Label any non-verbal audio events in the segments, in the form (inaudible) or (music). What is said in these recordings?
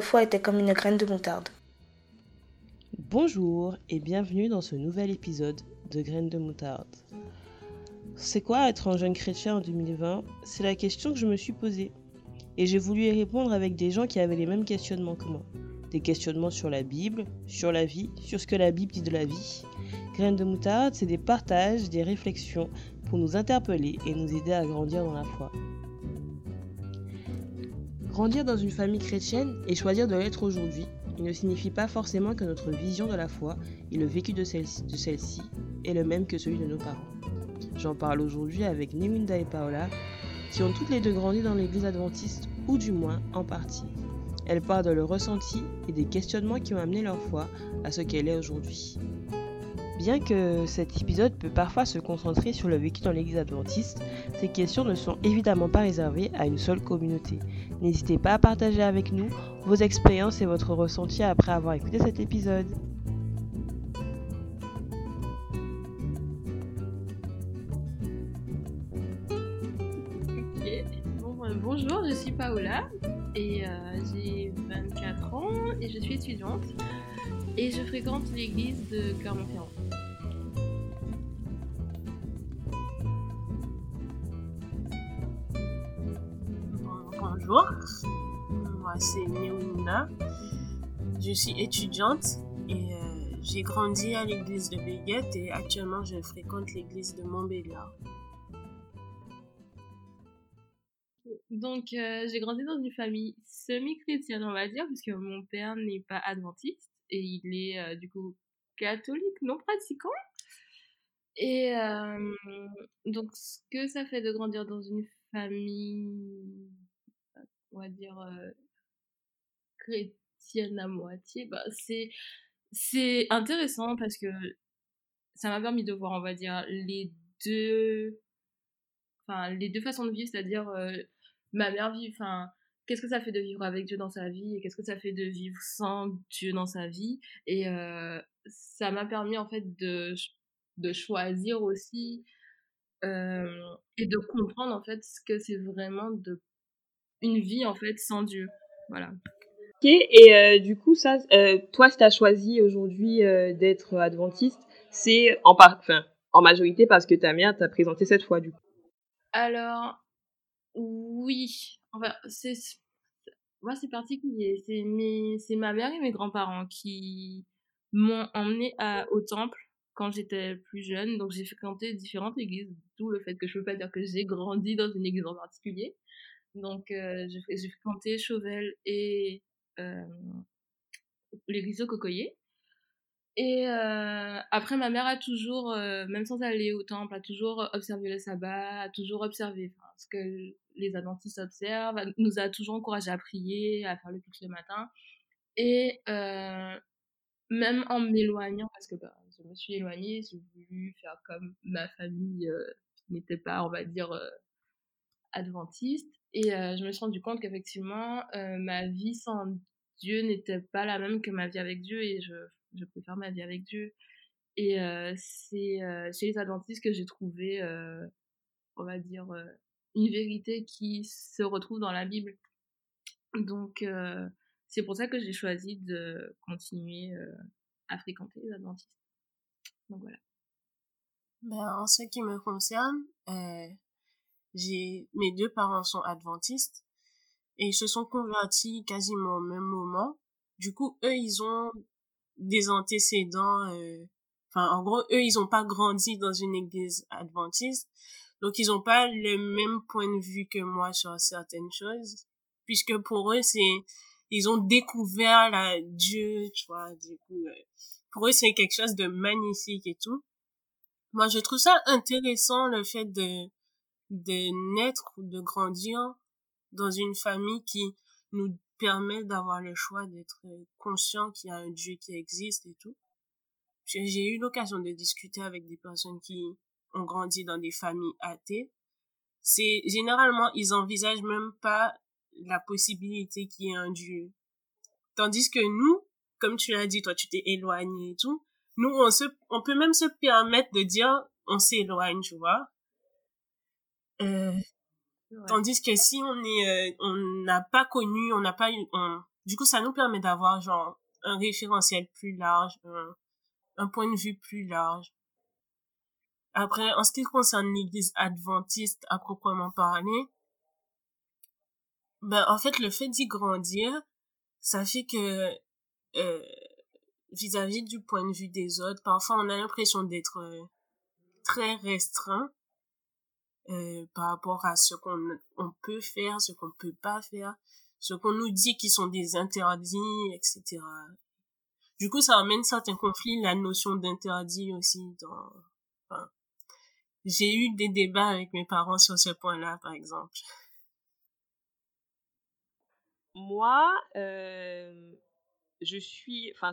foi était comme une graine de moutarde. Bonjour et bienvenue dans ce nouvel épisode de Graines de moutarde. C'est quoi être un jeune chrétien en 2020 C'est la question que je me suis posée. Et j'ai voulu y répondre avec des gens qui avaient les mêmes questionnements que moi. Des questionnements sur la Bible, sur la vie, sur ce que la Bible dit de la vie. Graines de moutarde, c'est des partages, des réflexions pour nous interpeller et nous aider à grandir dans la foi. Grandir dans une famille chrétienne et choisir de l'être aujourd'hui, ne signifie pas forcément que notre vision de la foi et le vécu de celle-ci est le même que celui de nos parents. J'en parle aujourd'hui avec Nemunda et Paola, qui ont toutes les deux grandi dans l'église adventiste, ou du moins en partie. Elles parlent de leur ressenti et des questionnements qui ont amené leur foi à ce qu'elle est aujourd'hui. Bien que cet épisode peut parfois se concentrer sur le vécu dans l'église adventiste, ces questions ne sont évidemment pas réservées à une seule communauté. N'hésitez pas à partager avec nous vos expériences et votre ressenti après avoir écouté cet épisode. Euh, bonjour, je suis Paola et euh, j'ai 24 ans et je suis étudiante et je fréquente l'église de Clermont-Ferrand. Bonjour, moi c'est Néouna. Je suis étudiante et euh, j'ai grandi à l'église de Béguette et actuellement je fréquente l'église de Montbéliard. Donc euh, j'ai grandi dans une famille semi-chrétienne on va dire puisque mon père n'est pas adventiste et il est euh, du coup catholique non pratiquant. Et donc ce que ça fait de grandir dans une famille on va dire, euh, chrétienne à moitié, bah, c'est, c'est intéressant parce que ça m'a permis de voir, on va dire, les deux, enfin, les deux façons de vivre, c'est-à-dire euh, ma mère vit, enfin, qu'est-ce que ça fait de vivre avec Dieu dans sa vie et qu'est-ce que ça fait de vivre sans Dieu dans sa vie. Et euh, ça m'a permis, en fait, de, de choisir aussi et de comprendre, en fait, ce que c'est vraiment de une vie en fait sans Dieu. Voilà. Ok, et euh, du coup, ça, euh, toi, si tu as choisi aujourd'hui euh, d'être adventiste, c'est en, enfin, en majorité parce que ta mère t'a présenté cette foi, du coup. Alors, oui. Enfin, c'est. Moi, c'est particulier. C'est mes... ma mère et mes grands-parents qui m'ont emmené à... au temple quand j'étais plus jeune. Donc, j'ai fréquenté différentes églises, d'où le fait que je ne peux pas dire que j'ai grandi dans une église en particulier. Donc, euh, j'ai fréquenté Chauvel et euh, l'église au Cocoyer. Et euh, après, ma mère a toujours, euh, même sans aller au temple, a toujours observé le sabbat, a toujours observé ce que les adventistes observent, nous a toujours encouragé à prier, à faire le culte le matin. Et euh, même en m'éloignant, parce que bah, je me suis éloignée, j'ai voulu faire comme ma famille qui n'était pas, on va dire, adventiste. Et euh, je me suis rendu compte qu'effectivement, euh, ma vie sans Dieu n'était pas la même que ma vie avec Dieu et je, préfère ma vie avec Dieu. Et euh, c'est chez les adventistes que j'ai trouvé, on va dire, une vérité qui se retrouve dans la Bible. Donc, c'est pour ça que j'ai choisi de continuer à fréquenter les adventistes. Donc voilà. Ben, en ce qui me concerne, j'ai mes deux parents sont adventistes et ils se sont convertis quasiment au même moment. Du coup, eux, ils ont des antécédents. Euh, enfin, en gros, eux, ils ont pas grandi dans une église adventiste, donc ils ont pas le même point de vue que moi sur certaines choses, puisque pour eux, c'est ils ont découvert la Dieu, tu vois. Du coup, euh, pour eux, c'est quelque chose de magnifique et tout. Moi, je trouve ça intéressant le fait de de naître ou de grandir dans une famille qui nous permet d'avoir le choix d'être conscient qu'il y a un Dieu qui existe et tout. J'ai eu l'occasion de discuter avec des personnes qui ont grandi dans des familles athées. C'est généralement ils envisagent même pas la possibilité qu'il y ait un Dieu. Tandis que nous, comme tu l'as dit, toi tu t'es éloigné et tout, nous on se, on peut même se permettre de dire on s'éloigne, tu vois. Euh, tandis que si on est, euh, on n'a pas connu, on n'a pas eu, on, Du coup, ça nous permet d'avoir genre un référentiel plus large, un, un point de vue plus large. Après, en ce qui concerne l'église adventiste à proprement parler, ben, en fait, le fait d'y grandir, ça fait que, euh, vis-à-vis du point de vue des autres, parfois on a l'impression d'être euh, très restreint euh, par rapport à ce qu'on on peut faire, ce qu'on peut pas faire, ce qu'on nous dit qui sont des interdits, etc. Du coup, ça amène certains conflits, la notion d'interdit aussi dans, j'ai eu des débats avec mes parents sur ce point-là, par exemple. Moi, euh, je suis, enfin,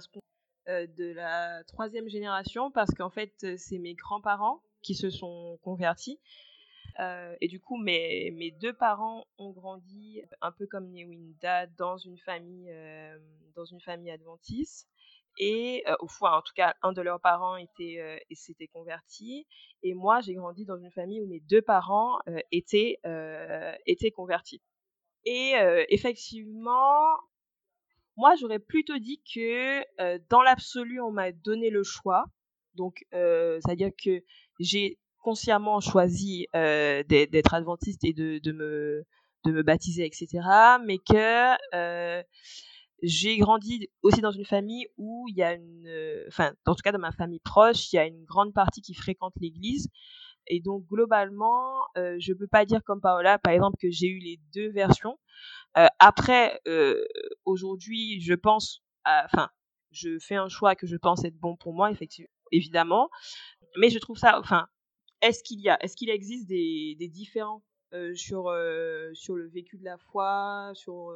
euh, de la troisième génération parce qu'en fait, c'est mes grands-parents qui se sont convertis. Euh, et du coup, mes, deux parents ont grandi un peu comme Newinda dans une famille, euh, dans une famille adventiste. Et au fond, en tout cas, un de leurs parents était s'était converti. Et moi, j'ai grandi dans une famille où mes deux parents étaient étaient convertis. Et effectivement, moi, j'aurais plutôt dit que dans l'absolu, on m'a donné le choix. Donc, c'est-à-dire que j'ai consciemment choisi d'être adventiste et de, de, me, de me baptiser, etc. Mais que j'ai grandi aussi dans une famille où il y a une, enfin, en tout cas dans ma famille proche, il y a une grande partie qui fréquente l'église. Et donc globalement, euh, je peux pas dire comme Paola, par exemple, que j'ai eu les deux versions. Euh, après, euh, aujourd'hui, je pense, enfin, je fais un choix que je pense être bon pour moi, effectivement, évidemment. Mais je trouve ça, enfin, est-ce qu'il y a, est-ce qu'il existe des, des différents euh, sur sur le vécu de la foi, sur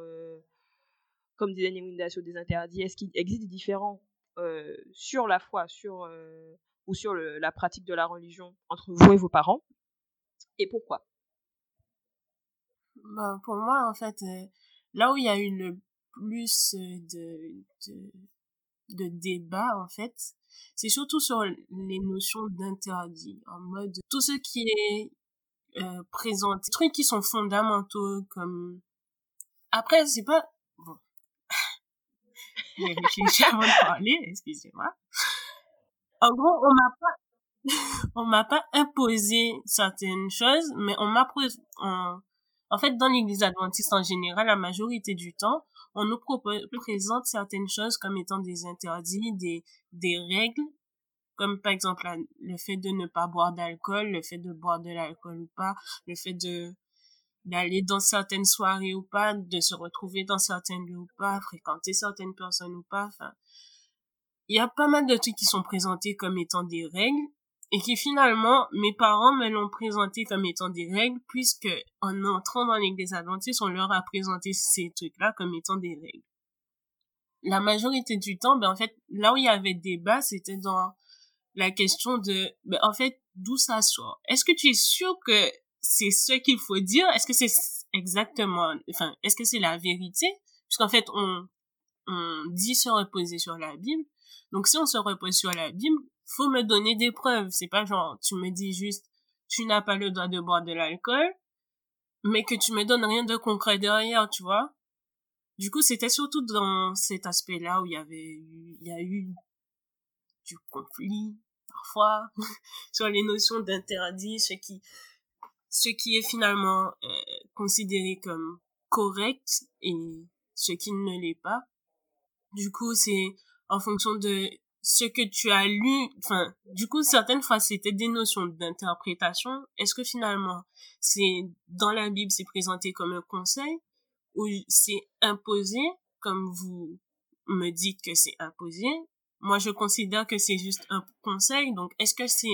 comme disait sur des interdits? Est-ce qu'il existe des différents euh, sur la foi, sur euh, ou sur la pratique de la religion entre vous et vos parents? Et pourquoi? Ben, Pour moi, en fait, euh, là où il y a eu le plus de, de, de débats, en fait, c'est surtout sur les notions d'interdit, en mode tout ce qui est euh, présenté, trucs qui sont fondamentaux, comme... Après, c'est pas... Bon. (laughs) J'ai réfléchi avant de parler, excusez-moi. En gros, on m'a pas, (laughs) on m'a pas imposé certaines choses, mais on m'a en, en fait, dans l'église adventiste en général, la majorité du temps, on nous présente certaines choses comme étant des interdits, des, des règles, comme par exemple le fait de ne pas boire d'alcool, le fait de boire de l'alcool ou pas, le fait de d'aller dans certaines soirées ou pas, de se retrouver dans certains lieux ou pas, fréquenter certaines personnes ou pas, il y a pas mal de trucs qui sont présentés comme étant des règles et qui finalement, mes parents me l'ont présenté comme étant des règles puisque en entrant dans l'église adventiste, on leur a présenté ces trucs-là comme étant des règles. La majorité du temps, ben en fait, là où il y avait débat, c'était dans la question de, ben en fait, d'où ça sort. Est-ce que tu es sûr que c'est ce qu'il faut dire? Est-ce que c'est exactement, enfin, est-ce que c'est la vérité? Puisqu'en fait, on, on dit se reposer sur la Bible, donc si on se repose sur la Bible, faut me donner des preuves. C'est pas genre tu me dis juste tu n'as pas le droit de boire de l'alcool, mais que tu me donnes rien de concret derrière, tu vois. Du coup, c'était surtout dans cet aspect-là où il y avait eu, il y a eu du conflit parfois (laughs) sur les notions d'interdit, ce qui ce qui est finalement euh, considéré comme correct et ce qui ne l'est pas. Du coup, c'est en fonction de ce que tu as lu, enfin, du coup, certaines fois, c'était des notions d'interprétation. Est-ce que finalement, c'est, dans la Bible, c'est présenté comme un conseil, ou c'est imposé, comme vous me dites que c'est imposé? Moi, je considère que c'est juste un conseil. Donc, est-ce que c'est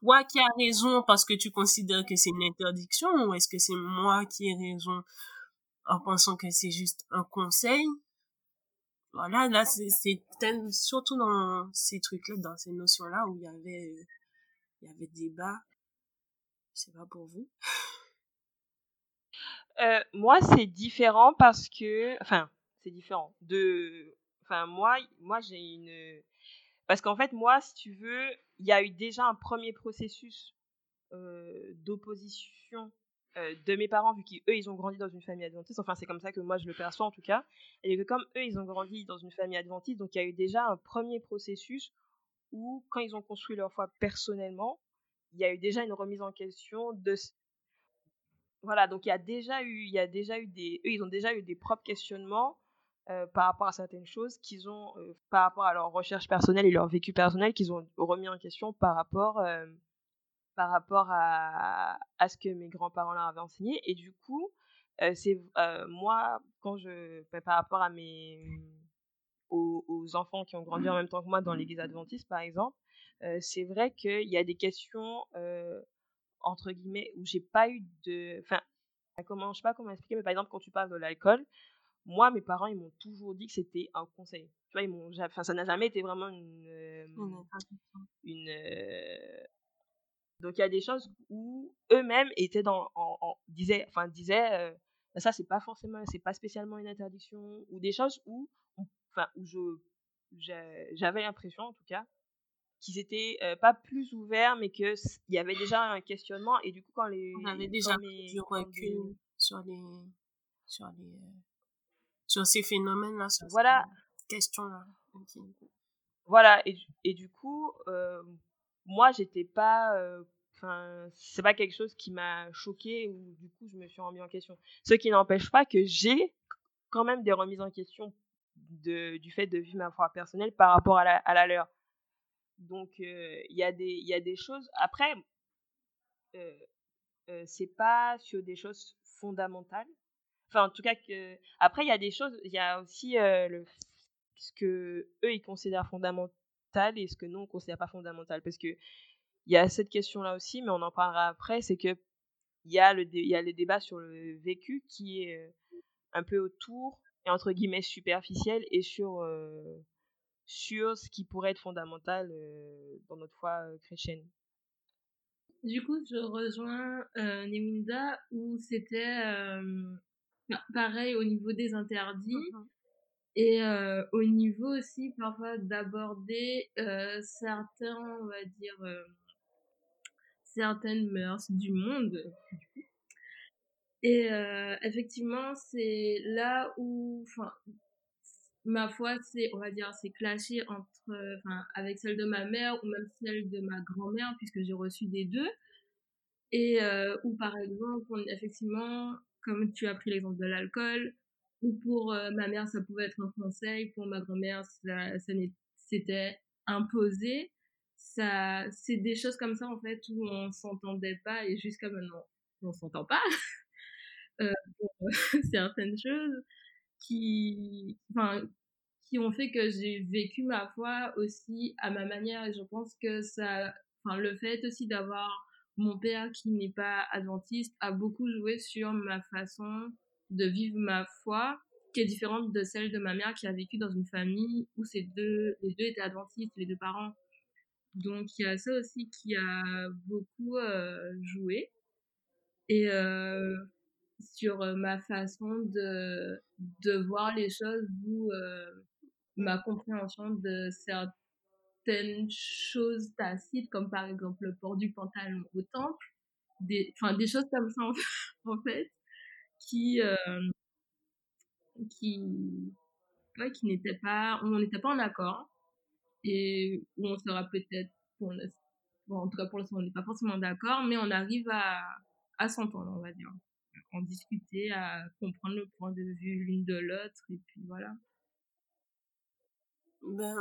toi qui as raison parce que tu considères que c'est une interdiction, ou est-ce que c'est moi qui ai raison en pensant que c'est juste un conseil? Voilà là c'est surtout dans ces trucs là dans ces notions là où il y avait il y avait débat. C'est pas pour vous. Euh, moi c'est différent parce que enfin c'est différent. De enfin moi moi j'ai une parce qu'en fait moi si tu veux il y a eu déjà un premier processus euh, d'opposition euh, de mes parents, vu qu'eux, ils ont grandi dans une famille adventiste, enfin c'est comme ça que moi je le perçois en tout cas, et que comme eux, ils ont grandi dans une famille adventiste, donc il y a eu déjà un premier processus où, quand ils ont construit leur foi personnellement, il y a eu déjà une remise en question de... Voilà, donc il y a déjà eu, il y a déjà eu des... Eux, ils ont déjà eu des propres questionnements euh, par rapport à certaines choses qu'ils ont, euh, par rapport à leur recherche personnelle et leur vécu personnel, qu'ils ont remis en question par rapport par rapport à, à ce que mes grands-parents leur avaient enseigné. Et du coup, euh, c'est euh, moi, quand je, par rapport à mes, aux, aux, enfants qui ont grandi en même temps que moi dans l'église adventiste, par exemple, euh, c'est vrai qu'il y a des questions, entre guillemets, où j'ai pas eu de. Enfin, comment, je sais pas comment expliquer, mais par exemple, quand tu parles de l'alcool, moi, mes parents, ils m'ont toujours dit que c'était un conseil. Tu vois, ils m'ont, enfin, ça n'a jamais été vraiment une, une, donc il y a des choses où eux-mêmes étaient dans, en, disaient, enfin disaient, euh, bah, ça c'est pas forcément, c'est pas spécialement une interdiction, ou des choses où, enfin où je, j'avais l'impression en tout cas qu'ils étaient euh, pas plus ouverts, mais que il y avait déjà un questionnement et du coup quand les, on avait déjà du recul sur les, sur les, euh, sur ces phénomènes là, sur voilà. ces questions là. Voilà et, et du coup moi, j'étais pas. Enfin, c'est pas quelque chose qui m'a choqué ou du coup, je me suis remis en question. Ce qui n'empêche pas que j'ai quand même des remises en question de, du fait de vivre ma foi personnelle par rapport à la, à la leur. Donc, il y, a des, y a des choses. Après, euh, euh, c'est pas sur des choses fondamentales. Enfin, en tout cas, que... après, il y a des choses. Il y a aussi le, ce que eux, ils considèrent fondamental et ce que nous, on ne considère pas fondamental. Parce que il y a cette question-là aussi, mais on en parlera après, c'est que il y, a le il y a les débats sur le vécu qui est euh, un peu autour, et entre guillemets superficiel, et sur, euh, sur ce qui pourrait être fondamental euh, dans notre foi chrétienne. Du coup, je rejoins euh, Neminda où c'était pareil au niveau des interdits. Mmh et euh, au niveau aussi parfois d'aborder euh, certains, on va dire, euh, certaines mœurs du monde. Et effectivement, c'est là où, enfin, ma foi, c'est, on va dire, c'est clashé entre, enfin, avec celle de ma mère ou même celle de ma grand-mère, puisque j'ai reçu des deux. Et où, par exemple, effectivement, comme tu as pris l'exemple de l'alcool, ou pour euh, ma mère, ça pouvait être un conseil. Pour ma grand-mère, c'était imposé. Ça, c'est des choses comme ça, en fait, où on s'entendait pas et jusqu'à maintenant, on s'entend pas. (laughs) euh, pour (laughs) certaines choses qui, enfin, qui ont fait que j'ai vécu ma foi aussi à ma manière et je pense que ça, enfin, le fait aussi d'avoir mon père qui n'est pas adventiste a beaucoup joué sur ma façon de vivre ma foi qui est différente de celle de ma mère qui a vécu dans une famille où ces deux, les deux étaient adventistes, les deux parents. Donc il y a ça aussi qui a beaucoup euh, joué. Et euh, sur ma façon de, de voir les choses, ou euh, ma compréhension de certaines choses tacites, comme par exemple le port du pantalon au temple, des, enfin, des choses comme ça en fait, qui, qui, ouais, qui n'était pas, on n'était pas en accord et où on sera peut-être, bon, en tout cas pour l'instant on n'est pas forcément d'accord, mais on arrive à, à s'entendre, on va dire, en discuter, à comprendre le point de vue l'une de l'autre et puis voilà. Ben,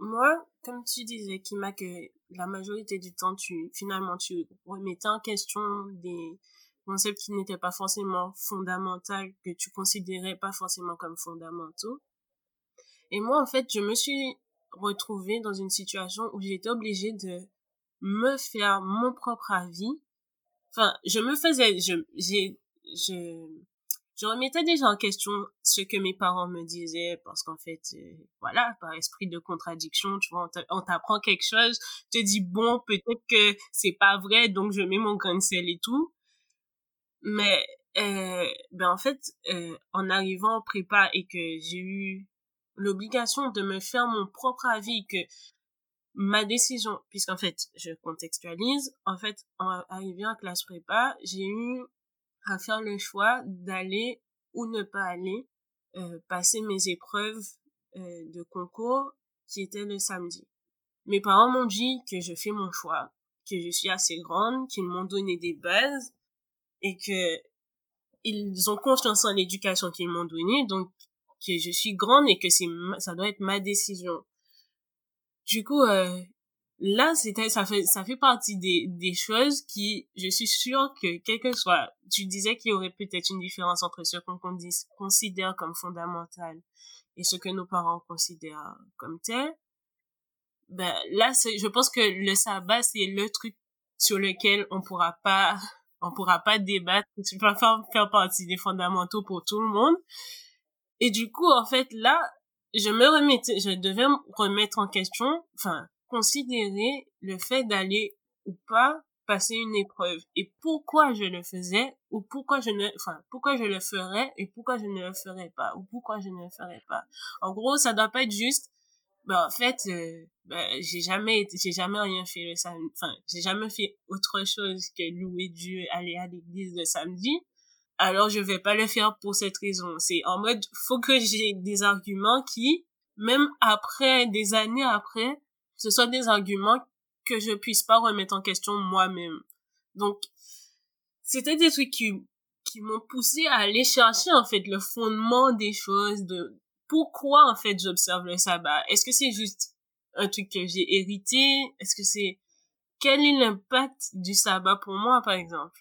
moi, comme tu disais, Kima, que la majorité du temps, tu, finalement, tu remettais en question des, concepts qui n'étaient pas forcément fondamentaux, que tu considérais pas forcément comme fondamentaux. Et moi, en fait, je me suis retrouvée dans une situation où j'étais obligée de me faire mon propre avis. Enfin, je me faisais, je, je, je remettais déjà en question ce que mes parents me disaient parce qu'en fait, euh, voilà, par esprit de contradiction, tu vois, on t'apprend quelque chose, tu te dis bon, peut-être que c'est pas vrai, donc je mets mon grain sel et tout. Mais euh, ben en fait, euh, en arrivant en prépa et que j'ai eu l'obligation de me faire mon propre avis, que ma décision, puisqu'en fait, je contextualise, en fait, en arrivant en classe prépa, j'ai eu à faire le choix d'aller ou ne pas aller euh, passer mes épreuves euh, de concours qui étaient le samedi. Mes parents m'ont dit que je fais mon choix, que je suis assez grande, qu'ils m'ont donné des bases et que ils ont confiance en l'éducation qu'ils m'ont donnée, donc que je suis grande et que c'est ça doit être ma décision. Du coup, euh, là, c'était ça fait ça fait partie des des choses qui, je suis sûre que quel que soit, tu disais qu'il y aurait peut-être une différence entre ce qu'on considère comme fondamental et ce que nos parents considèrent comme tel. Ben là, je pense que le sabbat c'est le truc sur lequel on pourra pas on pourra pas débattre, tu peux pas faire, partie des fondamentaux pour tout le monde. Et du coup, en fait, là, je me remettais, je devais me remettre en question, enfin, considérer le fait d'aller ou pas passer une épreuve et pourquoi je le faisais ou pourquoi je ne, enfin, pourquoi je le ferais et pourquoi je ne le ferais pas ou pourquoi je ne le ferais pas. En gros, ça doit pas être juste, ben, en fait, euh, ben, j'ai jamais j'ai jamais rien fait le samedi, enfin, j'ai jamais fait autre chose que louer Dieu, aller à l'église le samedi. Alors, je vais pas le faire pour cette raison. C'est en mode, faut que j'ai des arguments qui, même après, des années après, ce soient des arguments que je puisse pas remettre en question moi-même. Donc, c'était des trucs qui, qui m'ont poussé à aller chercher, en fait, le fondement des choses, de pourquoi, en fait, j'observe le sabbat? Est-ce que c'est juste un truc que j'ai hérité? Est-ce que c'est, quel est l'impact du sabbat pour moi, par exemple?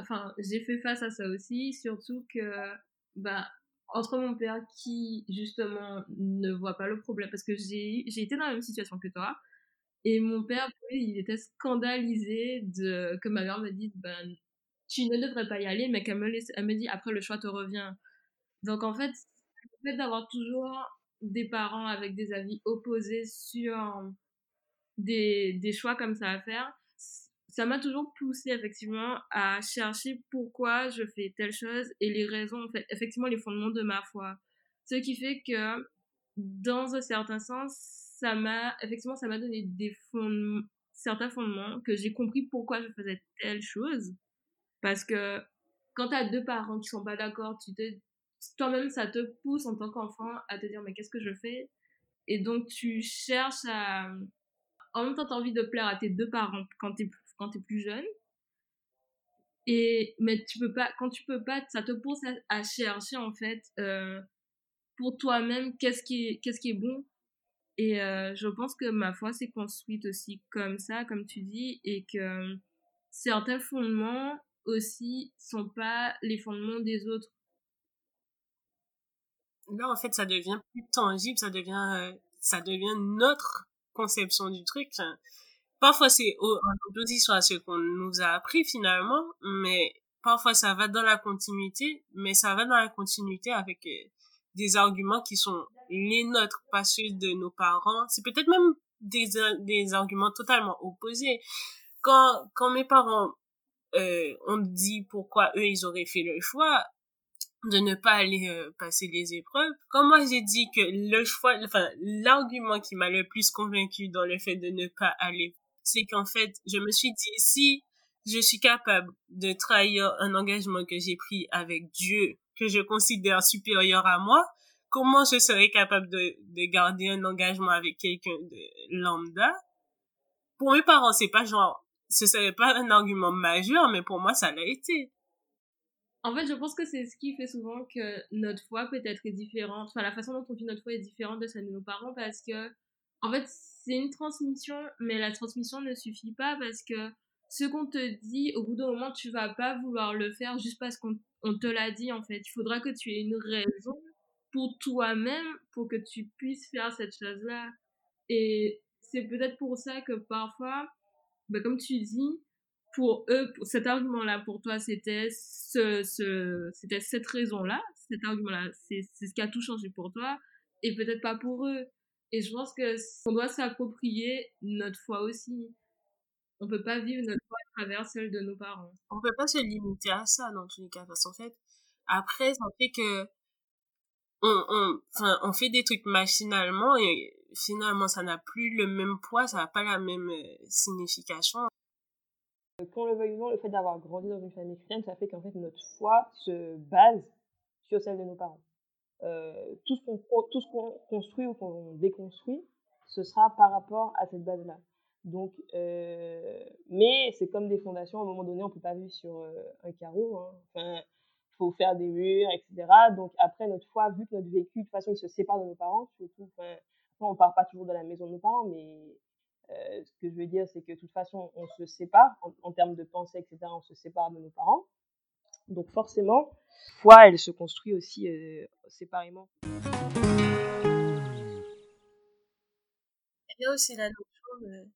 Enfin, j'ai fait face à ça aussi, surtout que, bah, entre mon père qui, justement, ne voit pas le problème, parce que j'ai, j'ai été dans la même situation que toi, et mon père, il était scandalisé de, que ma mère me dise, ben, tu ne devrais pas y aller, mais qu'elle me laisse, elle me dit, après, le choix te revient. Donc, en fait, le fait d'avoir toujours des parents avec des avis opposés sur des, des choix comme ça à faire, ça m'a toujours poussé effectivement à chercher pourquoi je fais telle chose et les raisons, en fait, effectivement les fondements de ma foi. Ce qui fait que dans un certain sens, ça m'a effectivement ça m'a donné des fondements, certains fondements que j'ai compris pourquoi je faisais telle chose parce que quand tu as deux parents qui sont pas d'accord, tu te toi-même, ça te pousse en tant qu'enfant à te dire, mais qu'est-ce que je fais? Et donc, tu cherches à... En même temps, tu as envie de plaire à tes deux parents quand tu es, plus jeune. Et, mais tu peux pas, quand tu peux pas, ça te pousse à, chercher, en fait, euh, pour toi-même, qu'est-ce qui, qui est bon. Et euh, je pense que ma foi s'est construite aussi comme ça, comme tu dis, et que certains fondements aussi sont pas les fondements des autres là en fait ça devient plus tangible ça devient euh, ça devient notre conception du truc. Parfois c'est en opposition à ce qu'on nous a appris finalement mais parfois ça va dans la continuité mais ça va dans la continuité avec euh, des arguments qui sont les nôtres pas ceux de nos parents. C'est peut-être même des des arguments totalement opposés. Quand quand mes parents euh, ont dit pourquoi eux ils auraient fait le choix de ne pas aller euh, passer les épreuves. Comme moi j'ai dit que le choix, enfin l'argument qui m'a le plus convaincu dans le fait de ne pas aller, c'est qu'en fait je me suis dit si je suis capable de trahir un engagement que j'ai pris avec Dieu que je considère supérieur à moi, comment je serais capable de, de garder un engagement avec quelqu'un de lambda? Pour mes parents c'est pas genre ce serait pas un argument majeur, mais pour moi ça l'a été. En fait, je pense que c'est ce qui fait souvent que notre foi peut-être est différente. Enfin, la façon dont on vit notre foi est différente de celle de nos parents parce que, en fait, c'est une transmission, mais la transmission ne suffit pas parce que ce qu'on te dit, au bout d'un moment, tu vas pas vouloir le faire juste parce qu'on te l'a dit, en fait. Il faudra que tu aies une raison pour toi-même pour que tu puisses faire cette chose-là. Et c'est peut-être pour ça que parfois, bah, comme tu dis, pour eux, cet argument-là, pour toi, c'était ce, c'était cette raison-là, cet argument-là, c'est, ce qui a tout changé pour toi, et peut-être pas pour eux. Et je pense que on doit s'approprier notre foi aussi. On peut pas vivre notre foi à travers celle de nos parents. On peut pas se limiter à ça dans tous les cas, parce qu'en fait, après, ça fait que on, on fait des trucs machinalement et finalement ça n'a plus le même poids, ça n'a pas la même euh, signification le veuille le fait d'avoir grandi dans une famille chrétienne, ça fait qu'en fait notre foi se base sur celle de nos parents. Euh, tout ce qu'on construit ou qu'on déconstruit, ce sera par rapport à cette base-là. Donc, euh, mais c'est comme des fondations. À un moment donné, on peut pas vivre sur euh, un carreau. Hein. Faut faire des murs, etc. Donc après notre foi, vu que notre vécu, de toute façon, il se sépare de nos parents, surtout. Enfin, on part pas toujours de la maison de nos parents, mais euh, ce que je veux dire, c'est que de toute façon, on se sépare en, termes de pensée, etc. On se sépare de nos parents. Donc forcément, foi, elle se construit aussi euh, séparément. Il y a aussi la notion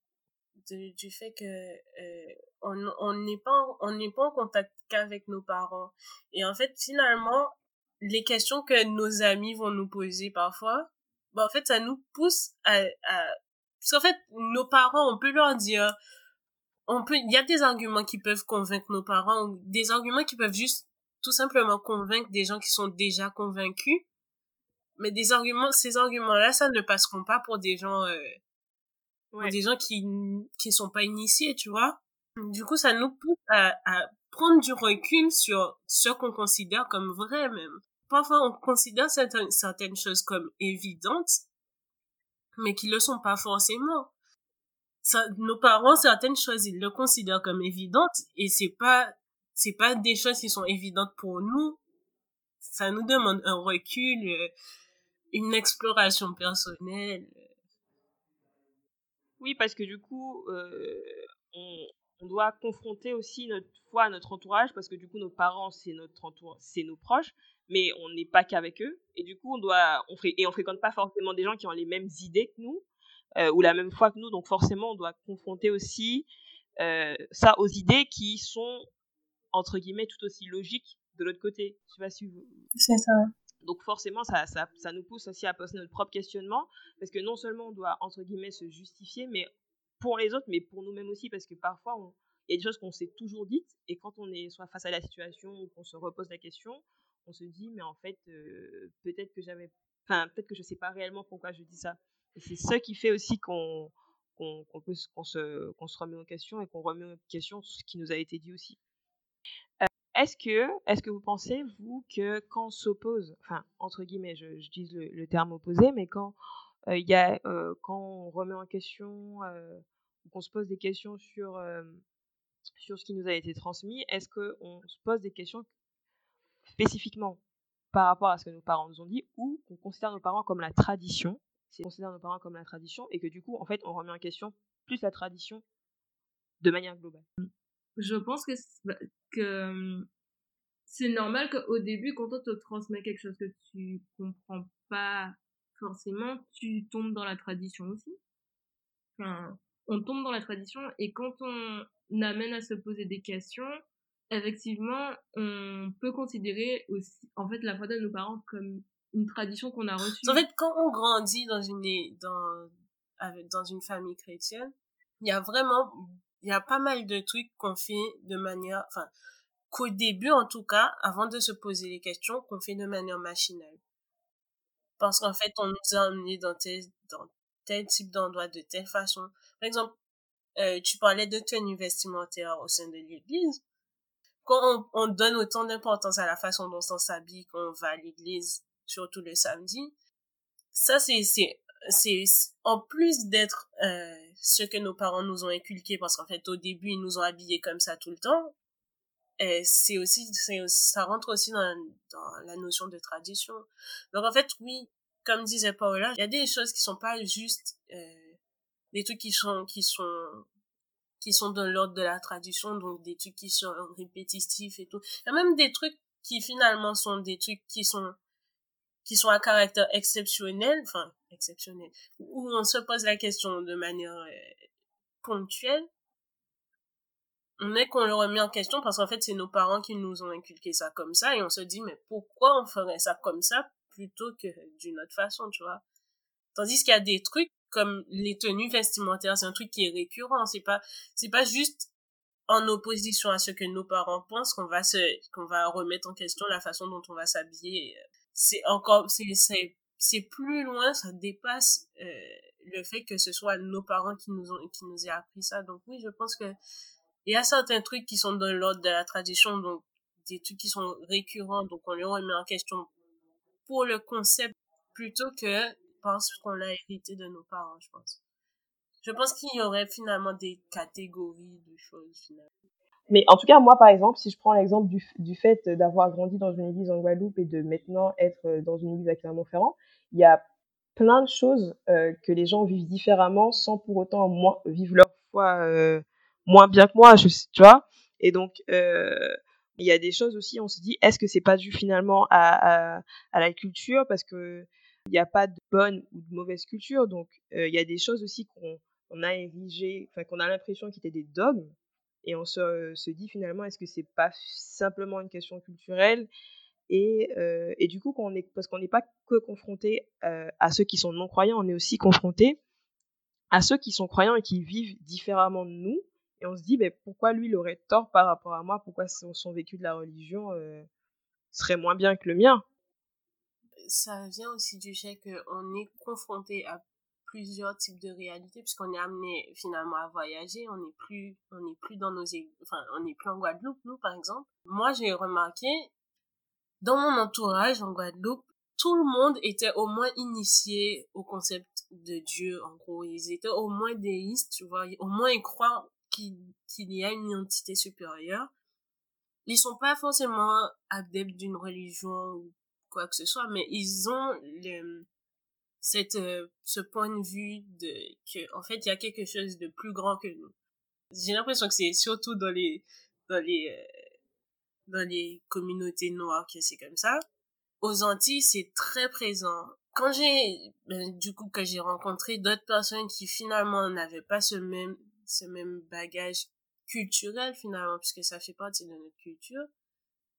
du fait que euh, on n'est pas on n'est pas en contact qu'avec nos parents et en fait finalement les questions que nos amis vont nous poser parfois bah en fait ça nous pousse à... parce qu'en fait nos parents on peut leur dire on peut il y a des arguments qui peuvent convaincre nos parents ou des arguments qui peuvent juste tout simplement convaincre des gens qui sont déjà convaincus. Mais des arguments ces arguments là ça ne passeront pas pour des gens euh, pour des gens qui qui sont pas initiés tu vois. Du coup ça nous pousse à, à prendre du recul sur ce qu'on considère comme vrai même. Parfois on considère certaines, certaines choses comme évidentes, mais qui le sont pas forcément. Nos parents, certaines choses, ils le considèrent comme évidentes et c'est pas, c'est pas des choses qui sont évidentes pour nous. Ça nous demande un recul, euh, une exploration personnelle. Oui, parce que du coup, euh, on, on doit confronter aussi notre foi à notre entourage parce que du coup nos parents c'est notre entourage, c'est nos proches mais on n'est pas qu'avec eux. Et du coup on doit on fait et on fréquente pas forcément des gens qui ont les mêmes idées que nous euh, ou la même foi que nous. Donc forcément on doit confronter aussi euh, ça aux idées qui sont entre guillemets tout aussi logiques de l'autre côté. Je sais pas si vous c'est ça donc forcément ça, ça ça nous pousse aussi à poser notre propre questionnement parce que non seulement on doit entre guillemets se justifier mais pour les autres mais pour nous-mêmes aussi parce que parfois il y a des choses qu'on s'est toujours dites et quand on est soit face à la situation ou qu'on se repose la question on se dit, mais en fait, euh, peut-être que j'avais, enfin, peut-être que je sais pas réellement pourquoi je dis ça. Et c'est ce qui fait aussi qu'on qu'on peut qu'on se qu'on se remet en question et qu'on remet en question ce qui nous a été dit aussi. Euh, est-ce que est-ce que vous pensez vous que quand on s'oppose, enfin entre guillemets, je, je dis le, terme opposé, mais quand euh, y a quand on remet en question qu'on se pose des questions sur sur ce qui nous a été transmis, est-ce qu'on se pose des questions spécifiquement par rapport à ce que nos parents nous ont dit ou qu'on considère nos parents comme la tradition, c'est considère nos parents comme la tradition et que du coup, en fait, on remet en question plus la tradition de manière globale? Je pense que hum, c'est normal qu'au début, quand on te transmet quelque chose que tu comprends pas forcément, tu tombes dans la tradition aussi. On tombe dans la tradition et quand on amène à se poser des questions, effectivement, on peut considérer aussi, en fait, la foi de nos parents comme une tradition qu'on a reçue. En fait, quand on grandit dans une, dans, dans une famille chrétienne, il y a vraiment, il y a pas mal de trucs qu'on fait de manière, enfin, qu'au début, en tout cas, avant de se poser les questions, qu'on fait de manière machinale. Parce qu'en fait, on nous a amenés dans tel, dans tel type d'endroit, de telle façon. Par exemple, euh, tu parlais de tenue vestimentaire au sein de l'église quand on, donne autant d'importance à la façon dont on s'habille quand on va à l'église, surtout le samedi, ça c'est c'est c'est en plus d'être euh, ce que nos parents nous ont inculqué parce qu'en fait au début ils nous ont habillés comme ça tout le temps et c'est aussi c'est ça rentre aussi dans, dans la notion de tradition donc en fait oui comme disait Paola il y a des choses qui sont pas juste euh, des trucs qui sont qui sont qui sont dans l'ordre de la tradition, donc des trucs qui sont répétitifs et tout. Il y a même des trucs qui finalement sont des trucs qui sont qui sont à caractère exceptionnel, enfin exceptionnel, où on se pose la question de manière euh, ponctuelle, on est qu'on le remet en question parce qu'en fait c'est nos parents qui nous ont inculqué ça comme ça et on se dit mais pourquoi on ferait ça comme ça? Plutôt que d'une autre façon, tu vois. Tandis qu'il y a des trucs comme les tenues vestimentaires, c'est un truc qui est récurrent. C'est pas, c'est pas juste en opposition à ce que nos parents pensent qu'on va se, qu'on va remettre en question la façon dont on va s'habiller. C'est encore, c'est, c'est, plus loin, ça dépasse euh, le fait que ce soit nos parents qui nous ont, qui nous aient appris ça. Donc oui, je pense que il y a certains trucs qui sont dans l'ordre de la tradition, donc des trucs qui sont récurrents, donc on les remet en question pour le concept plutôt que parce qu'on l'a hérité de nos parents, je pense. Je pense qu'il y aurait finalement des catégories de choses. Mais en tout cas, moi, par exemple, si je prends l'exemple du, du fait d'avoir grandi dans une église en Guadeloupe et de maintenant être dans une église à Clermont-Ferrand, il y a plein de choses euh, que les gens vivent différemment sans pour autant moins, vivre leur foi euh, moins bien que moi, je, tu vois? Et donc, euh, il y a des choses aussi, on se dit, est-ce que c'est pas dû finalement à, la culture? Parce que il n'y a pas de bonne ou de mauvaise culture. Donc, euh, il y a des choses aussi qu'on on a érigées, enfin, qu'on a l'impression qu'ils étaient des dogmes. Et on se, se dit finalement, est-ce que c'est pas simplement une question culturelle? Et, euh, et, du coup, parce qu'on n'est pas que confronté euh, à ceux qui sont non-croyants, on est aussi confronté à ceux qui sont croyants et qui vivent différemment de nous. Et on se dit, ben, pourquoi lui, il aurait tort par rapport à moi? Pourquoi son, vécu de la religion euh, serait moins bien que le mien? Ça vient aussi du fait qu'on est confronté à plusieurs types de réalités puisqu'on est amené finalement à voyager. On n'est plus plus dans nos enfin on n'est plus en Guadeloupe nous par exemple. Moi j'ai remarqué dans mon entourage en Guadeloupe tout le monde était au moins initié au concept de Dieu en gros. Ils étaient au moins déistes tu vois. Au moins ils croient qu'il y a une entité supérieure. Ils sont pas forcément adeptes d'une religion ou quoi que ce soit mais ils ont cette euh, ce point de vue de que en fait il y a quelque chose de plus grand que nous. J'ai l'impression que c'est surtout dans les dans les euh, dans les communautés noires que c'est comme ça. Aux Antilles c'est très présent. Quand j'ai ben, du coup que j'ai rencontré d'autres personnes qui finalement n'avaient pas ce même ce même bagage culturel finalement puisque ça fait partie de notre culture.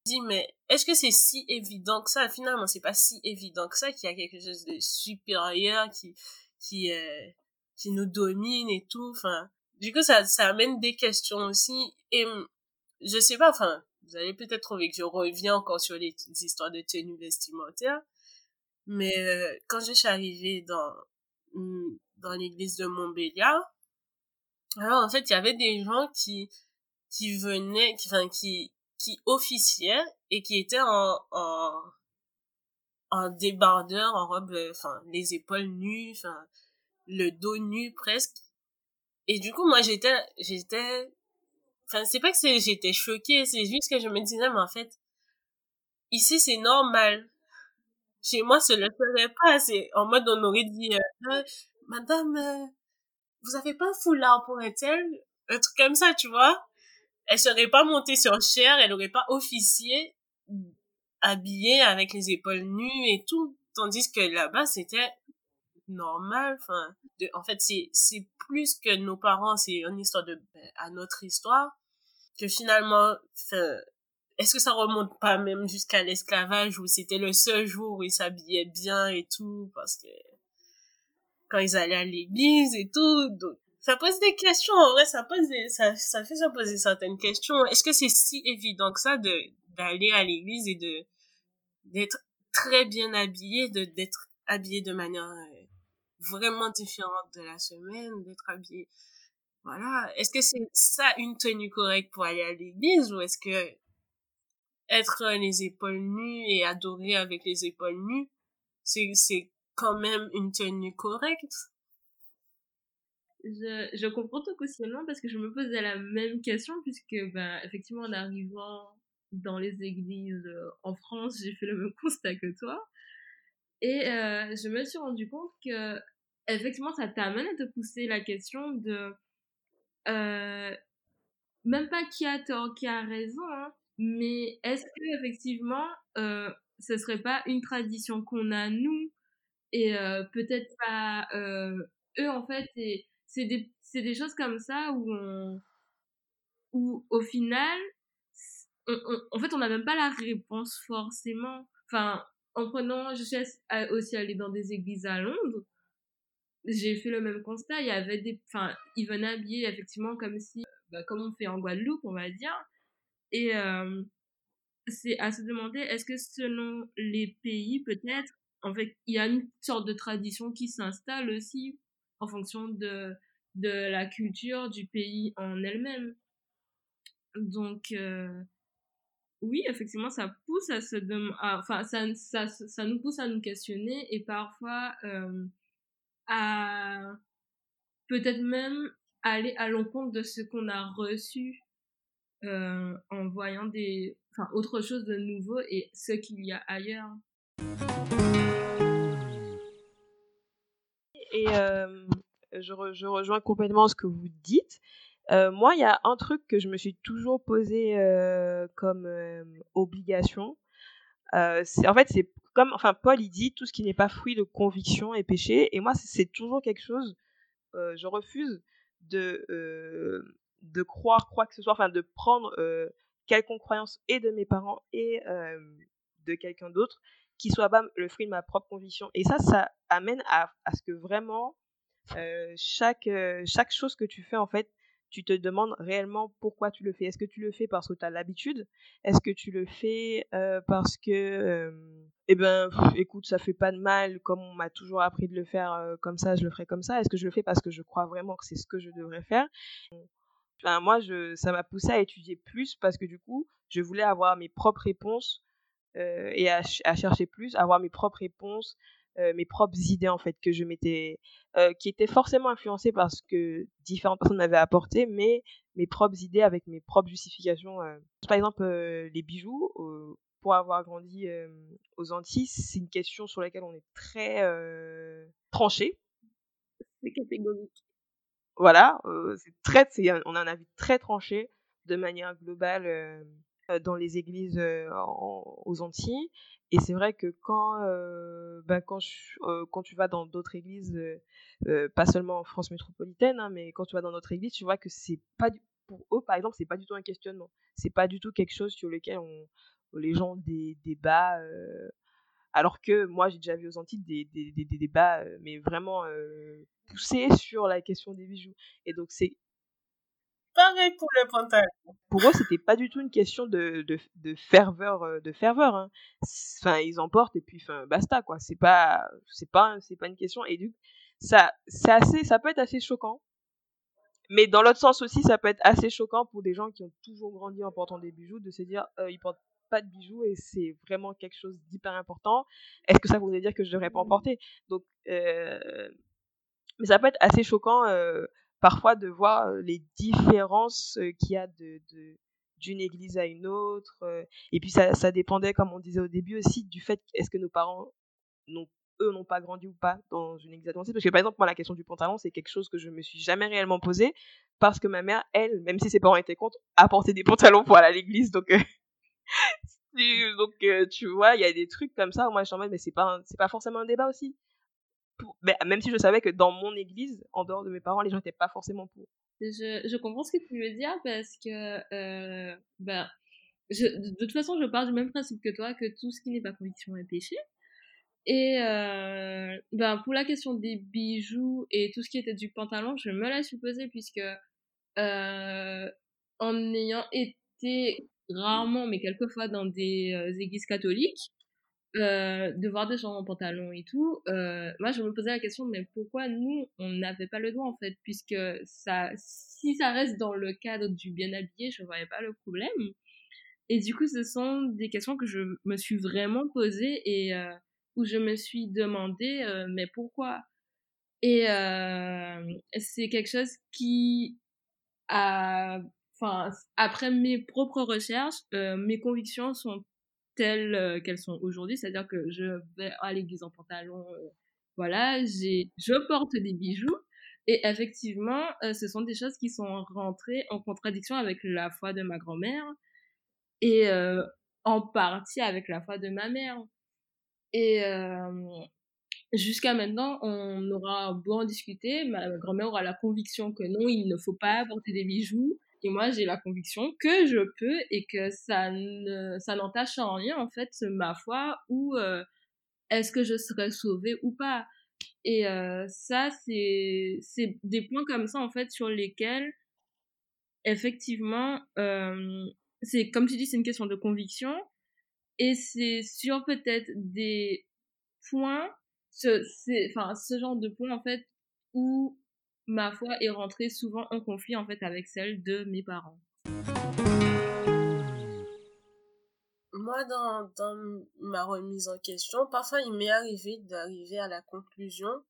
Dis mais est-ce que c'est si évident que ça? Finalement c'est pas si évident que ça qu'il y a quelque chose de supérieur qui qui euh, qui nous domine et tout. Enfin du coup ça ça amène des questions aussi. Et je sais pas enfin vous allez peut-être trouver que je reviens encore sur les, histoires de tenue vestimentaire mais euh, quand je suis arrivée dans dans l'église de Montbéliard alors en fait il y avait des gens qui qui venaient qui enfin qui qui officiait et qui était en, en, en débardeur, en robe, euh, enfin, les épaules nues, enfin, le dos nu presque. Et du coup, moi, j'étais, j'étais, enfin, c'est pas que c'est, j'étais choquée, c'est juste que je me disais, mais en fait, ici, c'est normal. Chez moi, ce ne serait pas, c'est en mode, on aurait dit, euh, euh, madame, vous avez pas un foulard pour un tel? Un truc comme ça, tu vois? elle serait pas montée sur chair, elle aurait pas officié habillée avec les épaules nues et tout. Tandis que là-bas, c'était normal. Enfin, en fait, c'est, c'est plus que nos parents, c'est une histoire de, ben, à notre histoire, que finalement, est-ce que ça remonte pas même jusqu'à l'esclavage où c'était le seul jour où ils s'habillaient bien et tout, parce que quand ils allaient à l'église et tout, donc, ça pose des questions en vrai ça pose des, ça ça fait se poser certaines questions. Est-ce que c'est si évident que ça de d'aller à l'église et de d'être très bien habillé de d'être habillé de manière euh, vraiment différente de la semaine d'être habillé? Voilà. Est-ce que c'est ça une tenue correcte pour aller à l'église ou est-ce que être les épaules nues et adorer avec les épaules nues c'est c'est quand même une tenue correcte je, je comprends ton questionnement parce que je me posais la même question puisque, ben, effectivement, en arrivant dans les églises euh, en France, j'ai fait le même (laughs) constat que toi. Et euh, je me suis rendu compte que, effectivement, ça t'amène à te pousser la question de, euh, même pas qui a tort, qui a raison, hein, mais est-ce que, effectivement, euh, ce serait pas une tradition qu'on a nous et euh, peut-être pas euh, eux en fait et c'est des, des choses comme ça où on, où au final, en fait, on n'a même pas la réponse forcément. Enfin, en prenant, je suis aussi allée dans des églises à Londres. J'ai fait le même constat. Il y avait des, enfin, ils venaient habiller effectivement comme si, bah, comme on fait en Guadeloupe, on va dire. Et euh, c'est à se demander, est-ce que selon les pays, peut-être, en fait, il y a une sorte de tradition qui s'installe aussi en fonction de, de la culture du pays en elle-même. Donc, oui, effectivement, ça pousse à se enfin, ça, ça, ça, nous pousse à nous questionner et parfois à peut-être même aller à l'encontre de ce qu'on a reçu en voyant des, enfin, autre chose de nouveau et ce qu'il y a ailleurs. Et je, je, rejoins complètement ce que vous dites. Euh, moi, il y a un truc que je me suis toujours posé euh, comme euh, obligation. en fait, c'est comme, enfin, Paul il dit tout ce qui n'est pas fruit de conviction est péché. Et moi, c'est toujours quelque chose. je refuse de de croire quoi que ce soit, enfin, de prendre quelconque croyance et de mes parents et de quelqu'un d'autre qui soit pas le fruit de ma propre conviction. Et ça, ça amène à, à ce que vraiment chaque chaque chose que tu fais en fait tu te demandes réellement pourquoi tu le fais. Est-ce que tu le fais parce que tu as l'habitude? Est-ce que tu le fais euh, parce que, euh, eh ben, écoute, ça fait pas de mal, comme on m'a toujours appris de le faire euh, comme ça, je le ferai comme ça. Est-ce que je le fais parce que je crois vraiment que c'est ce que je devrais faire? Enfin, Moi, je, ça m'a poussé à étudier plus parce que du coup, je voulais avoir mes propres réponses et à, à, chercher plus, avoir mes propres réponses, euh, mes propres idées en fait que je m'étais euh, qui étaient forcément influencées par ce que différentes personnes m'avaient apporté mais mes propres idées avec mes propres justifications euh. par exemple les bijoux pour avoir grandi aux Antilles c'est une question sur laquelle on est très tranché c'est catégorique voilà c'est très on a un avis très tranché de manière globale dans les églises aux Antilles et c'est vrai que quand, euh, bah, quand, euh, quand tu vas dans d'autres églises, euh, pas seulement en France métropolitaine, hein, mais quand tu vas dans d'autres églises, tu vois que c'est pas pour eux, par exemple, c'est pas du tout un questionnement. C'est pas du tout quelque chose sur lequel les gens dé, débattent. alors que moi, j'ai déjà vu aux Antilles des, des, des, des débats, mais vraiment poussés sur la question des bijoux. Et donc, c'est Pareil pour le pantalon. Pour eux, c'était pas du tout une question de, de, de ferveur, euh, de ferveur. Hein. Enfin, ils en portent et puis, enfin, basta quoi. C'est pas, c'est pas, c'est pas une question. Et du ça, c'est assez, ça peut être assez choquant. Mais dans l'autre sens aussi, ça peut être assez choquant pour des gens qui ont toujours grandi en portant des bijoux de se dire, euh, ils portent pas de bijoux et c'est vraiment quelque chose d'hyper important. Est-ce que ça voudrait dire que je devrais pas en porter? Donc, euh... mais ça peut être assez choquant. Euh parfois de voir les différences qu'il y a de, d'une église à une autre. et puis ça, ça dépendait, comme on disait au début aussi, du fait est-ce que nos parents, n'ont, eux, n'ont pas grandi ou pas dans une église adventiste. Parce que par exemple, moi, la question du pantalon, c'est quelque chose que je me suis jamais réellement posé parce que ma mère, elle, même si ses parents étaient contre, apportait des (laughs) pantalons pour aller à l'église. Donc, (laughs) donc tu vois, il y a des trucs comme ça. Moi, je suis mais c'est pas, c'est pas forcément un débat aussi même si je savais que dans mon église, en dehors de mes parents, les gens n'étaient pas forcément pour. Je, je, comprends ce que tu veux dire parce que, ben, de toute façon, je pars du même principe que toi, que tout ce qui n'est pas conviction est péché. Et ben, pour la question des bijoux et tout ce qui était du pantalon, je me l'ai supposé puisque euh, en ayant été rarement, mais quelquefois dans des églises catholiques, euh, de voir des gens en pantalon et tout, euh, moi je me posais la question mais pourquoi nous on n'avait pas le droit en fait puisque ça si ça reste dans le cadre du bien habillé je voyais pas le problème. Et du coup ce sont des questions que je me suis vraiment posées et euh, où je me suis demandé mais pourquoi? Et c'est quelque chose qui a enfin après mes propres recherches mes convictions sont telles euh, qu'elles sont aujourd'hui, c'est-à-dire que je vais à l'église en pantalon, euh, voilà, j'ai, je porte des bijoux, et effectivement, euh, ce sont des choses qui sont rentrées en contradiction avec la foi de ma grand-mère, et en partie avec la foi de ma mère. Et jusqu'à maintenant, on aura beau en discuter, ma grand-mère aura la conviction que non, il ne faut pas porter des bijoux, et moi, j'ai la conviction que je peux et que ça ça n'entache en rien, en fait, ma foi ou euh, est-ce que je serai sauvée ou pas. Et euh, ça, c'est, c'est des points comme ça, en fait, sur lesquels, effectivement, euh, c'est, comme tu dis, c'est une question de conviction. Et c'est sur peut-être des points, ce, c'est, enfin, ce genre de points, en fait, où ma foi est rentrée souvent en conflit en fait avec celle de mes parents. moi, dans, dans ma remise en question, parfois il m'est arrivé d'arriver à la conclusion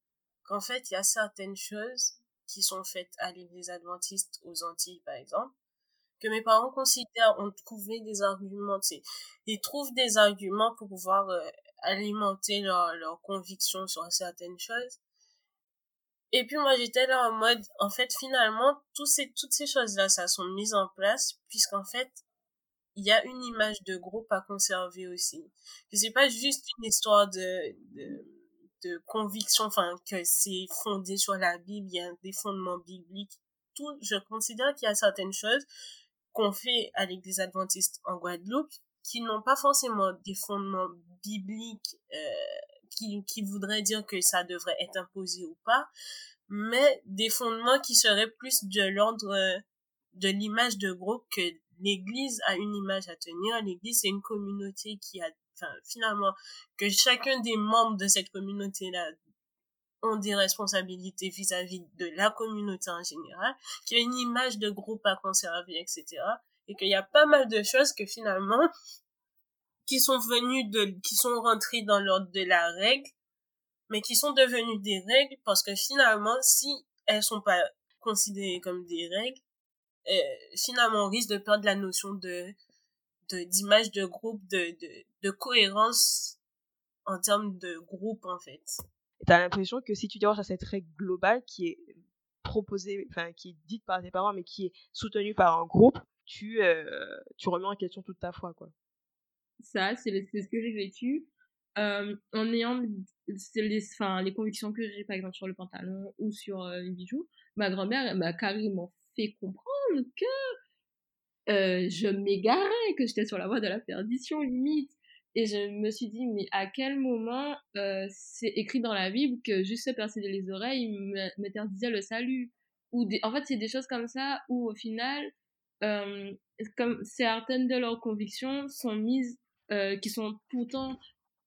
qu'en fait, il y a certaines choses qui sont faites à l'église adventiste aux Antilles, par exemple, que mes parents considèrent, ont trouvé des arguments, ils trouvent des arguments pour pouvoir euh, alimenter leur, leur conviction sur certaines choses. Et puis moi j'étais là en mode, en fait finalement, tous ces, toutes ces choses-là, ça sont mises en place, puisqu'en fait, il y a une image de groupe à conserver aussi. Que c'est pas juste une histoire de, de, de conviction, enfin, que c'est fondé sur la Bible, il y a des fondements bibliques. Tout, je considère qu'il y a certaines choses qu'on fait à l'église adventiste en Guadeloupe qui n'ont pas forcément des fondements bibliques euh, qui, qui voudraient dire que ça devrait être imposé ou pas, mais des fondements qui seraient plus de l'ordre de l'image de groupe que l'Église a une image à tenir. L'Église, c'est une communauté qui a, enfin, finalement, que chacun des membres de cette communauté-là ont des responsabilités vis-à-vis de la communauté en général, qu'il y a une image de groupe à conserver, etc. Et qu'il y a pas mal de choses que finalement, qui sont venues de, qui sont rentrées dans l'ordre de la règle, mais qui sont devenues des règles parce que finalement, si elles sont pas considérées comme des règles, euh, finalement on risque de perdre la notion de d'image de, groupe, de, de, de cohérence en termes de groupe en fait. T'as l'impression que si tu déroges à cette règle globale qui est proposée, enfin qui est dite par tes parents mais qui est soutenue par un groupe, tu, euh, tu remets en question toute ta foi quoi. Ça, c'est ce que j'ai vécu. En ayant les, enfin, les convictions que j'ai par exemple sur le pantalon ou sur euh, les bijoux, ma grand-mère m'a carrément fait comprendre que euh, je m'égarais, que j'étais sur la voie de la perdition limite. Et je me suis dit, mais à quel moment euh, c'est écrit dans la Bible que juste se percer les oreilles m'interdisait le salut? Ou En fait, c'est des choses comme ça où au final, comme certaines de leurs convictions sont mises, euh, qui sont pourtant,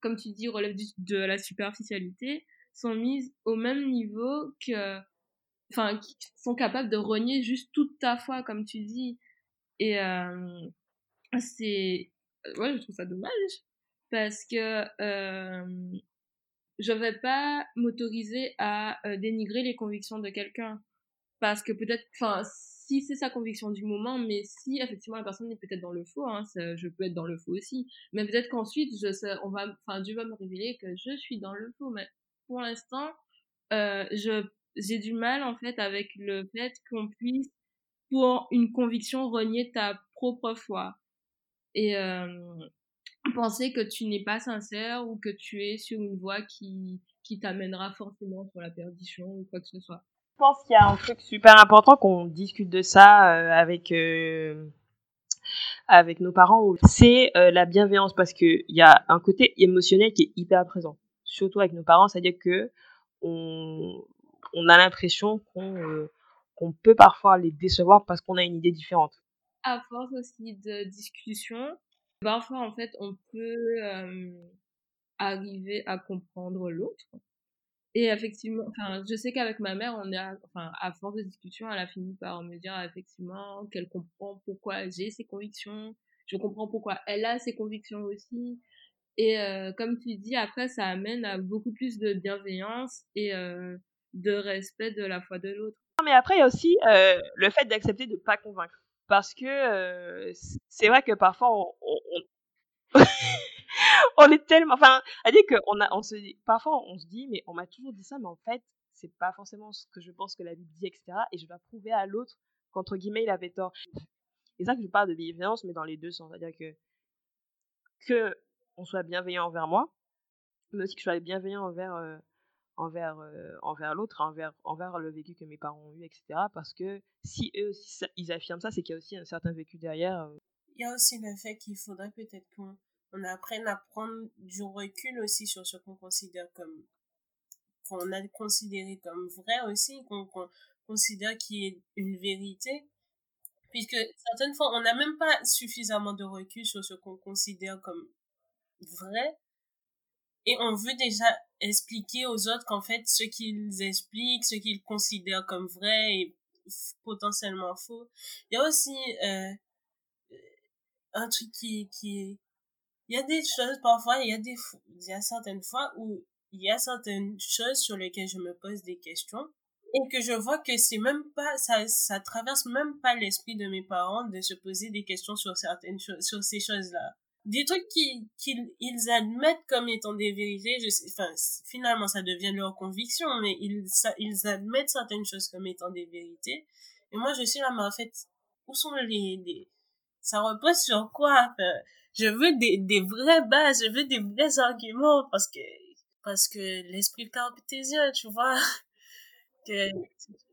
comme tu dis, relèvent de la superficialité, sont mises au même niveau que enfin, qui sont capables de renier juste toute ta foi, comme tu dis. Et euh, c'est, ouais, je trouve ça dommage parce que euh, je vais pas m'autoriser à euh, dénigrer les convictions de quelqu'un parce que peut-être, enfin, si c'est sa conviction du moment, mais si effectivement la personne est peut-être dans le faux, hein, je peux être dans le faux aussi, mais peut-être qu'ensuite, je sais, on va, enfin, Dieu va me révéler que je suis dans le faux, mais pour l'instant, euh, je j'ai du mal en fait avec le fait qu'on puisse pour une conviction renier ta propre foi. Et euh, penser que tu n'es pas sincère ou que tu es sur une voie qui qui t'amènera forcément sur la perdition ou quoi que ce soit. Je pense qu'il y a un truc super important qu'on discute de ça euh, avec euh, avec nos parents, c'est euh, la bienveillance parce que il y a un côté émotionnel qui est hyper présent, surtout avec nos parents, c'est-à-dire que on on a l'impression qu'on peut parfois les décevoir parce qu'on a une idée différente. À force aussi de discussion, parfois en fait on peut arriver à comprendre l'autre. Et effectivement, enfin, je sais qu'avec ma mère, on est, enfin, à force de discussion, elle a fini par me dire effectivement qu'elle comprend pourquoi j'ai ses convictions, je comprends pourquoi elle a ses convictions aussi. Et euh, comme tu dis, après, ça amène à beaucoup plus de bienveillance et euh, de respect de la foi de l'autre. Mais après, il y a aussi euh, le fait d'accepter de ne pas convaincre. Parce que euh, c'est vrai que parfois, on, on, on (laughs) (laughs) est tellement... Enfin, à dire qu'on a, on se dit, parfois, on se dit, mais on m'a toujours dit ça, mais en fait, c'est pas forcément ce que je pense que la Bible dit, etc. Et je dois prouver à l'autre qu'entre guillemets, il avait tort. C'est ça que je parle de bienveillance, mais dans les deux sens. C'est-à-dire que, que on soit bienveillant envers moi, mais aussi que je sois bienveillant envers euh, envers, euh, envers l'autre, envers, envers le vécu que mes parents ont eu, etc. Parce que si eux aussi ils affirment ça, c'est qu'il y a aussi un certain vécu derrière. Euh. Il y a aussi le fait qu'il faudrait peut-être qu'on on apprenne à prendre du recul aussi sur ce qu'on considère comme qu'on a considéré comme vrai aussi, qu'on considère qui est une vérité. Puisque certaines fois, on n'a même pas suffisamment de recul sur ce qu'on considère comme vrai. Et on veut déjà expliquer aux autres qu'en fait, ce qu'ils expliquent, ce qu'ils considèrent comme vrai est potentiellement faux. Il y a aussi euh, un truc qui, qui est il y a des choses, parfois, il y a des, il y a certaines fois où il y a certaines choses sur lesquelles je me pose des questions et que je vois que c'est même pas, ça, ça traverse même pas l'esprit de mes parents de se poser des questions sur certaines choses, sur ces choses-là. Des trucs qu'ils ils admettent comme étant des vérités, je sais, enfin, finalement, ça devient leur conviction, mais ils, ils admettent certaines choses comme étant des vérités. Et moi, je suis là, mais en fait, où sont les, les, ça repose sur quoi? Je veux des, des vraies bases, je veux des vrais arguments parce que, parce que l'esprit cartésien, tu vois, (laughs) que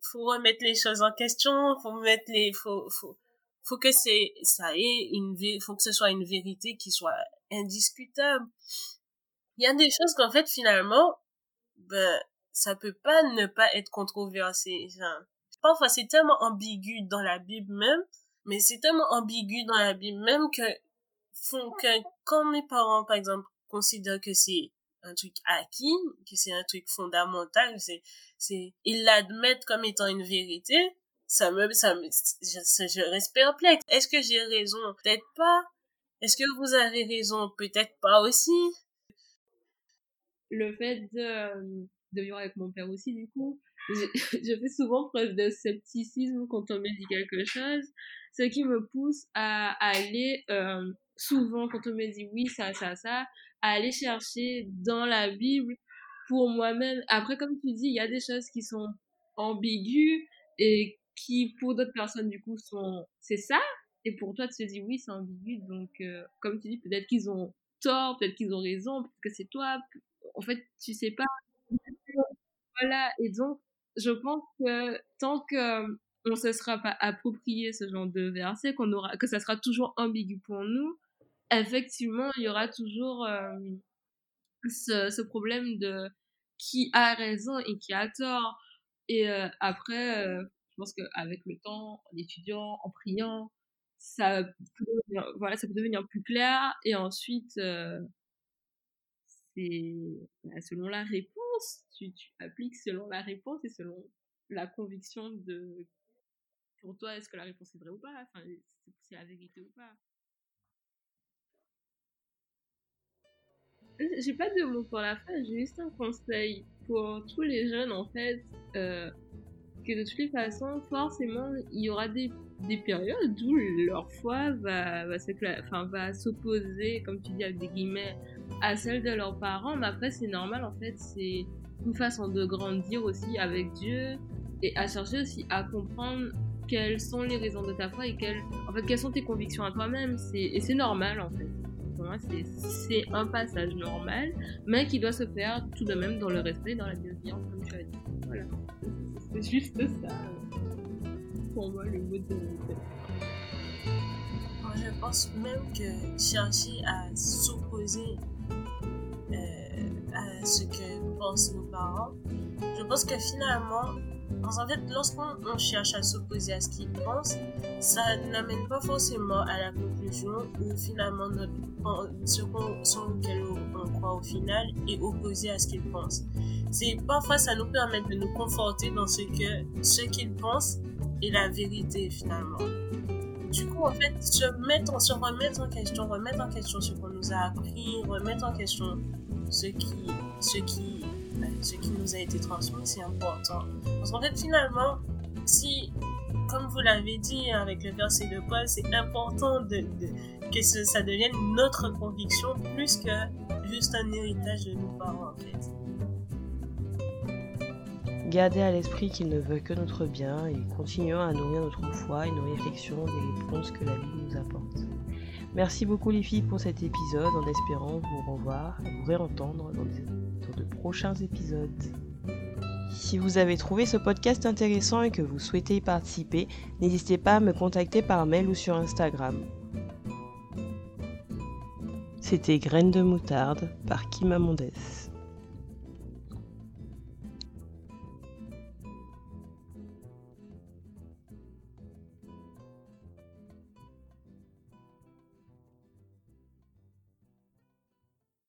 faut remettre les choses en question, faut mettre les, faut, faut, faut que c'est, ça ait une, faut que ce soit une vérité qui soit indiscutable. Il y a des choses qu'en fait, finalement, ben, ça peut pas ne pas être controversé. Enfin, parfois, c'est tellement ambigu dans la Bible même, mais c'est tellement ambigu dans la Bible même que font que quand mes parents, par exemple, considèrent que c'est un truc acquis, que c'est un truc fondamental, c'est, c'est, ils l'admettent comme étant une vérité, ça me, ça me, je, reste perplexe. Est-ce que j'ai raison? Peut-être pas. Est-ce que vous avez raison? Peut-être pas aussi. Le fait de, de vivre avec mon père aussi, du coup, je, (laughs) je fais souvent preuve de scepticisme quand on me dit quelque chose, ce qui me pousse à, aller euh, souvent quand on me dit oui, ça, ça, ça, à aller chercher dans la Bible pour moi-même. Après, comme tu dis, il y a des choses qui sont ambiguës et qui, pour d'autres personnes, du coup, sont c'est ça. Et pour toi, tu te dis oui, c'est ambigu. Donc, euh, comme tu dis, peut-être qu'ils ont tort, peut-être qu'ils ont raison, peut-être que c'est toi. En fait, tu sais pas. Voilà. Et donc, je pense que tant que on se sera pas approprié ce genre de verset, qu'on aura, que ça sera toujours ambigu pour nous, effectivement, il y aura toujours euh, ce, problème de qui a raison et qui a tort. Et euh, après, euh, je pense qu'avec le temps, en étudiant, en priant, ça peut devenir, voilà, ça peut devenir plus clair. Et ensuite, c'est bah, selon la réponse, tu, tu appliques selon la réponse et selon la conviction de pour toi, est-ce que la réponse est vraie ou pas? Enfin, C'est la vérité ou pas? J'ai pas de mots pour la fin, j'ai juste un conseil pour tous les jeunes en fait, euh, que de toutes les façons, forcément, il y aura des, des périodes où leur foi va, va, s'opposer, comme tu dis avec des guillemets, à celle de leurs parents, mais après c'est normal en fait, c'est une façon de grandir aussi avec Dieu et à chercher aussi à comprendre quelles sont les raisons de ta foi et quelles, en fait, quelles sont tes convictions à toi-même. Et c'est normal, en fait. C'est un passage normal, mais qui doit se faire tout de même dans le respect, dans la bienveillance, comme tu as dit. Voilà. C'est juste ça, pour moi, le mot de je pense même que chercher à s'opposer euh, à ce que pensent nos parents, je pense que finalement, en fait, lorsqu'on cherche à s'opposer à ce qu'ils pensent, ça n'amène pas forcément à la conclusion où finalement ce qu'on on croit au final est opposé à ce qu'ils pensent. Parfois ça nous permet de nous conforter dans ce que ce qu'ils pensent est la vérité finalement. Du coup, en fait, se, se remettre en question, remettre en question ce qu'on nous a appris, remettre en question ce qui, ce qui ce qui nous a été transmis, c'est important. Parce qu'en fait, finalement, si, comme vous l'avez dit avec le verset de Paul, c'est important que ça devienne notre conviction plus que juste un héritage de nos parents, en fait. Gardez à l'esprit qu'il ne veut que notre bien et continuons à nourrir notre foi et nos réflexions des réponses que la vie nous apporte. Merci beaucoup les filles pour cet épisode en espérant vous revoir, vous réentendre dans des de prochains épisodes. Si vous avez trouvé ce podcast intéressant et que vous souhaitez y participer, n'hésitez pas à me contacter par mail ou sur Instagram. C'était Graines de moutarde par Kima Mondes.